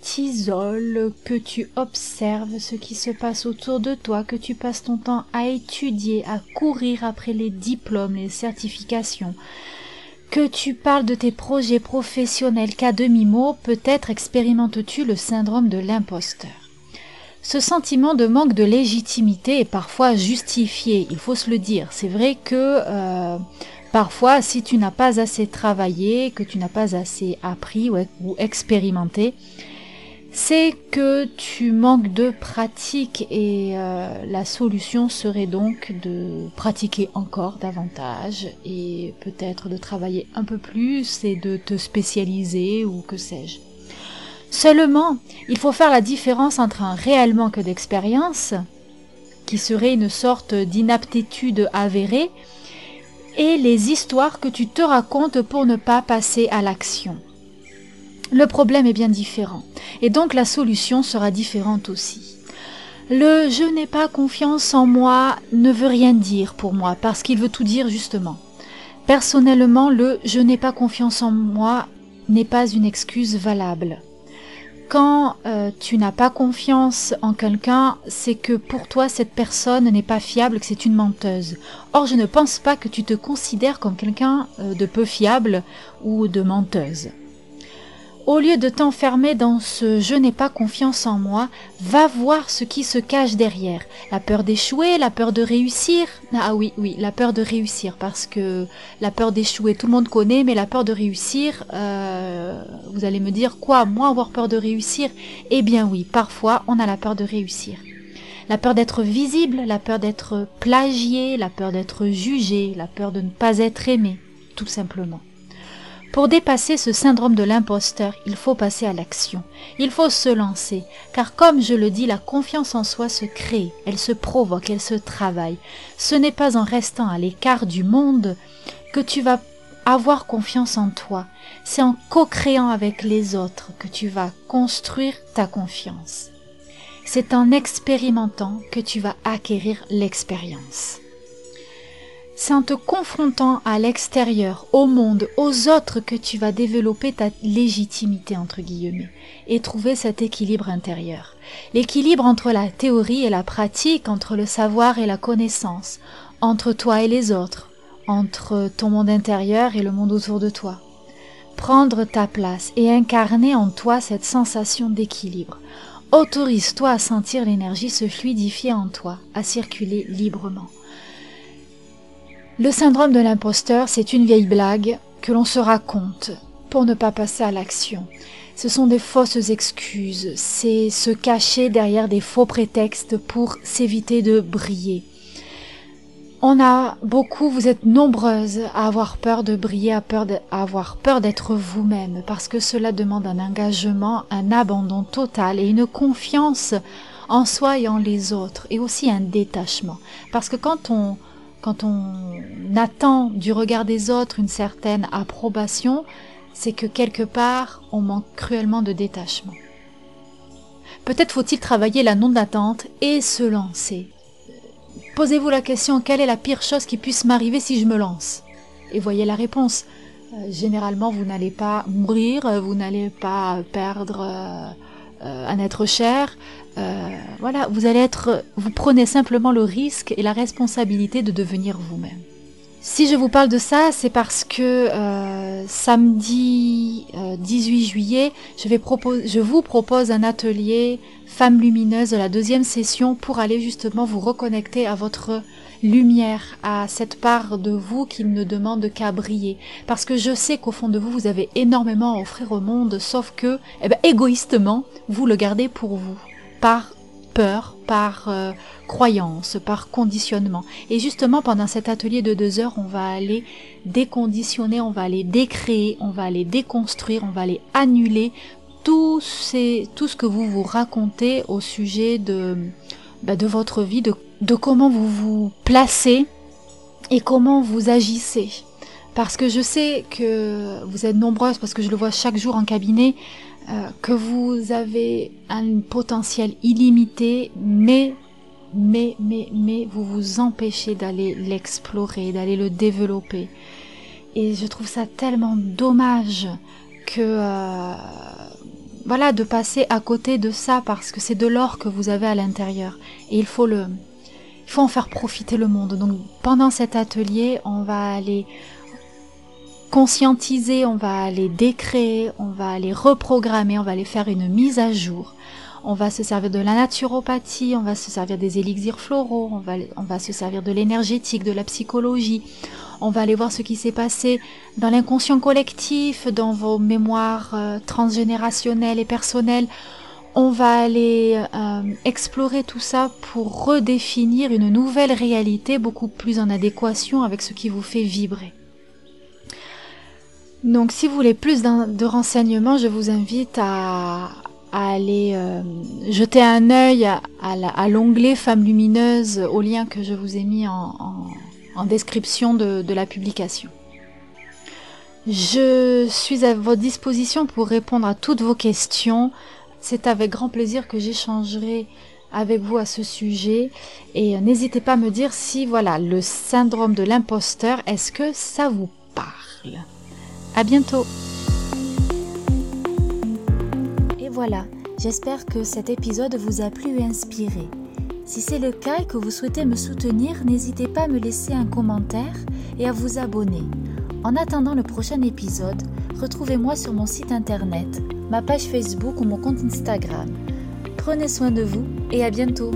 T'isoles, que tu observes ce qui se passe autour de toi, que tu passes ton temps à étudier, à courir après les diplômes, les certifications, que tu parles de tes projets professionnels qu'à demi-mot, peut-être expérimentes-tu le syndrome de l'imposteur. Ce sentiment de manque de légitimité est parfois justifié, il faut se le dire. C'est vrai que euh, Parfois, si tu n'as pas assez travaillé, que tu n'as pas assez appris ou, expérimenté, c'est que tu manques de pratique et euh, la solution serait donc de pratiquer encore davantage et peut-être de travailler un peu plus et de te spécialiser ou que sais-je. Seulement, il faut faire la différence entre un réel manque d'expérience, qui serait une sorte d'inaptitude avérée, et les histoires que tu te racontes pour ne pas passer à l'action. Le problème est bien différent, et donc la solution sera différente aussi. Le je n'ai pas confiance en moi ne veut rien dire pour moi, parce qu'il veut tout dire justement. Personnellement, le je n'ai pas confiance en moi n'est pas une excuse valable quand euh, tu n'as pas confiance en quelqu'un, c'est que pour toi cette personne n'est pas fiable, que c'est une menteuse. Or, je ne pense pas que tu te considères comme quelqu'un euh, de peu fiable ou de menteuse. Au lieu de t'enfermer dans ce je n'ai pas confiance en moi, va voir ce qui se cache derrière. La peur d'échouer, la peur de réussir. Ah oui, oui, la peur de réussir, parce que la peur d'échouer, tout le monde connaît, mais la peur de réussir, euh, vous allez me dire quoi, moi avoir peur de réussir? Eh bien oui, parfois on a la peur de réussir. La peur d'être visible, la peur d'être plagié, la peur d'être jugé, la peur de ne pas être aimé, tout simplement. Pour dépasser ce syndrome de l'imposteur, il faut passer à l'action. Il faut se lancer, car comme je le dis, la confiance en soi se crée, elle se provoque, elle se travaille. Ce n'est pas en restant à l'écart du monde que tu vas avoir confiance en toi, c'est en co-créant avec les autres que tu vas construire ta confiance. C'est en expérimentant que tu vas acquérir l'expérience. C'est en te confrontant à l'extérieur, au monde, aux autres que tu vas développer ta légitimité entre guillemets et trouver cet équilibre intérieur. L'équilibre entre la théorie et la pratique, entre le savoir et la connaissance, entre toi et les autres, entre ton monde intérieur et le monde autour de toi. Prendre ta place et incarner en toi cette sensation d'équilibre. Autorise-toi à sentir l'énergie se fluidifier en toi, à circuler librement. Le syndrome de l'imposteur, c'est une vieille blague que l'on se raconte pour ne pas passer à l'action. Ce sont des fausses excuses, c'est se cacher derrière des faux prétextes pour s'éviter de briller. On a beaucoup, vous êtes nombreuses à avoir peur de briller, à, peur à avoir peur d'être vous-même, parce que cela demande un engagement, un abandon total et une confiance en soi et en les autres, et aussi un détachement. Parce que quand on, quand on attend du regard des autres une certaine approbation, c'est que quelque part, on manque cruellement de détachement. Peut-être faut-il travailler la non-attente et se lancer. Posez-vous la question, quelle est la pire chose qui puisse m'arriver si je me lance? Et voyez la réponse. Euh, généralement, vous n'allez pas mourir, vous n'allez pas perdre euh, un être cher, euh, voilà, vous allez être, vous prenez simplement le risque et la responsabilité de devenir vous-même. Si je vous parle de ça, c'est parce que euh, samedi 18 juillet, je, vous propose un atelier Femme lumineuse, la deuxième session, pour aller justement vous reconnecter à votre lumière, à cette part de vous qui ne demande qu'à briller. Parce que je sais qu'au fond de vous, vous avez énormément à offrir au monde, sauf que, eh ben, égoïstement, vous le gardez pour vous, par peur, par euh, croyance, par conditionnement. Et justement, pendant cet atelier de deux heures, on va aller déconditionner, on va aller décréer, on va aller déconstruire, on va aller annuler tout, tout ce que vous vous racontez au sujet de, bah, de votre vie, de, de comment vous vous placez et comment vous agissez. Parce que je sais que vous êtes nombreuses, parce que je le vois chaque jour en cabinet, euh, que vous avez un potentiel illimité, mais, mais, mais, mais vous vous empêchez d'aller l'explorer, d'aller le développer. Et je trouve ça tellement dommage que, euh, voilà, de passer à côté de ça parce que c'est de l'or que vous avez à l'intérieur. Et il faut le, il faut en faire profiter le monde. Donc pendant cet atelier, on va aller conscientiser, on va aller décréer, on va aller reprogrammer, on va aller faire une mise à jour. On va se servir de la naturopathie, on va se servir des élixirs floraux, on va, on va se servir de l'énergétique, de la psychologie. On va aller voir ce qui s'est passé dans l'inconscient collectif, dans vos mémoires euh, transgénérationnelles et personnelles. On va aller euh, explorer tout ça pour redéfinir une nouvelle réalité beaucoup plus en adéquation avec ce qui vous fait vibrer. Donc si vous voulez plus de renseignements, je vous invite à, aller euh, jeter un œil à, l'onglet Femmes lumineuses au lien que je vous ai mis en, description de, de, la publication. Je suis à votre disposition pour répondre à toutes vos questions. C'est avec grand plaisir que j'échangerai avec vous à ce sujet et n'hésitez pas à me dire si voilà le syndrome de l'imposteur, est-ce que ça vous parle? À bientôt Et voilà, j'espère que cet épisode vous a plu et inspiré. Si c'est le cas et que vous souhaitez me soutenir, n'hésitez pas à me laisser un commentaire et à vous abonner. En attendant le prochain épisode, retrouvez-moi sur mon site internet, ma page Facebook ou mon compte Instagram. Prenez soin de vous et à bientôt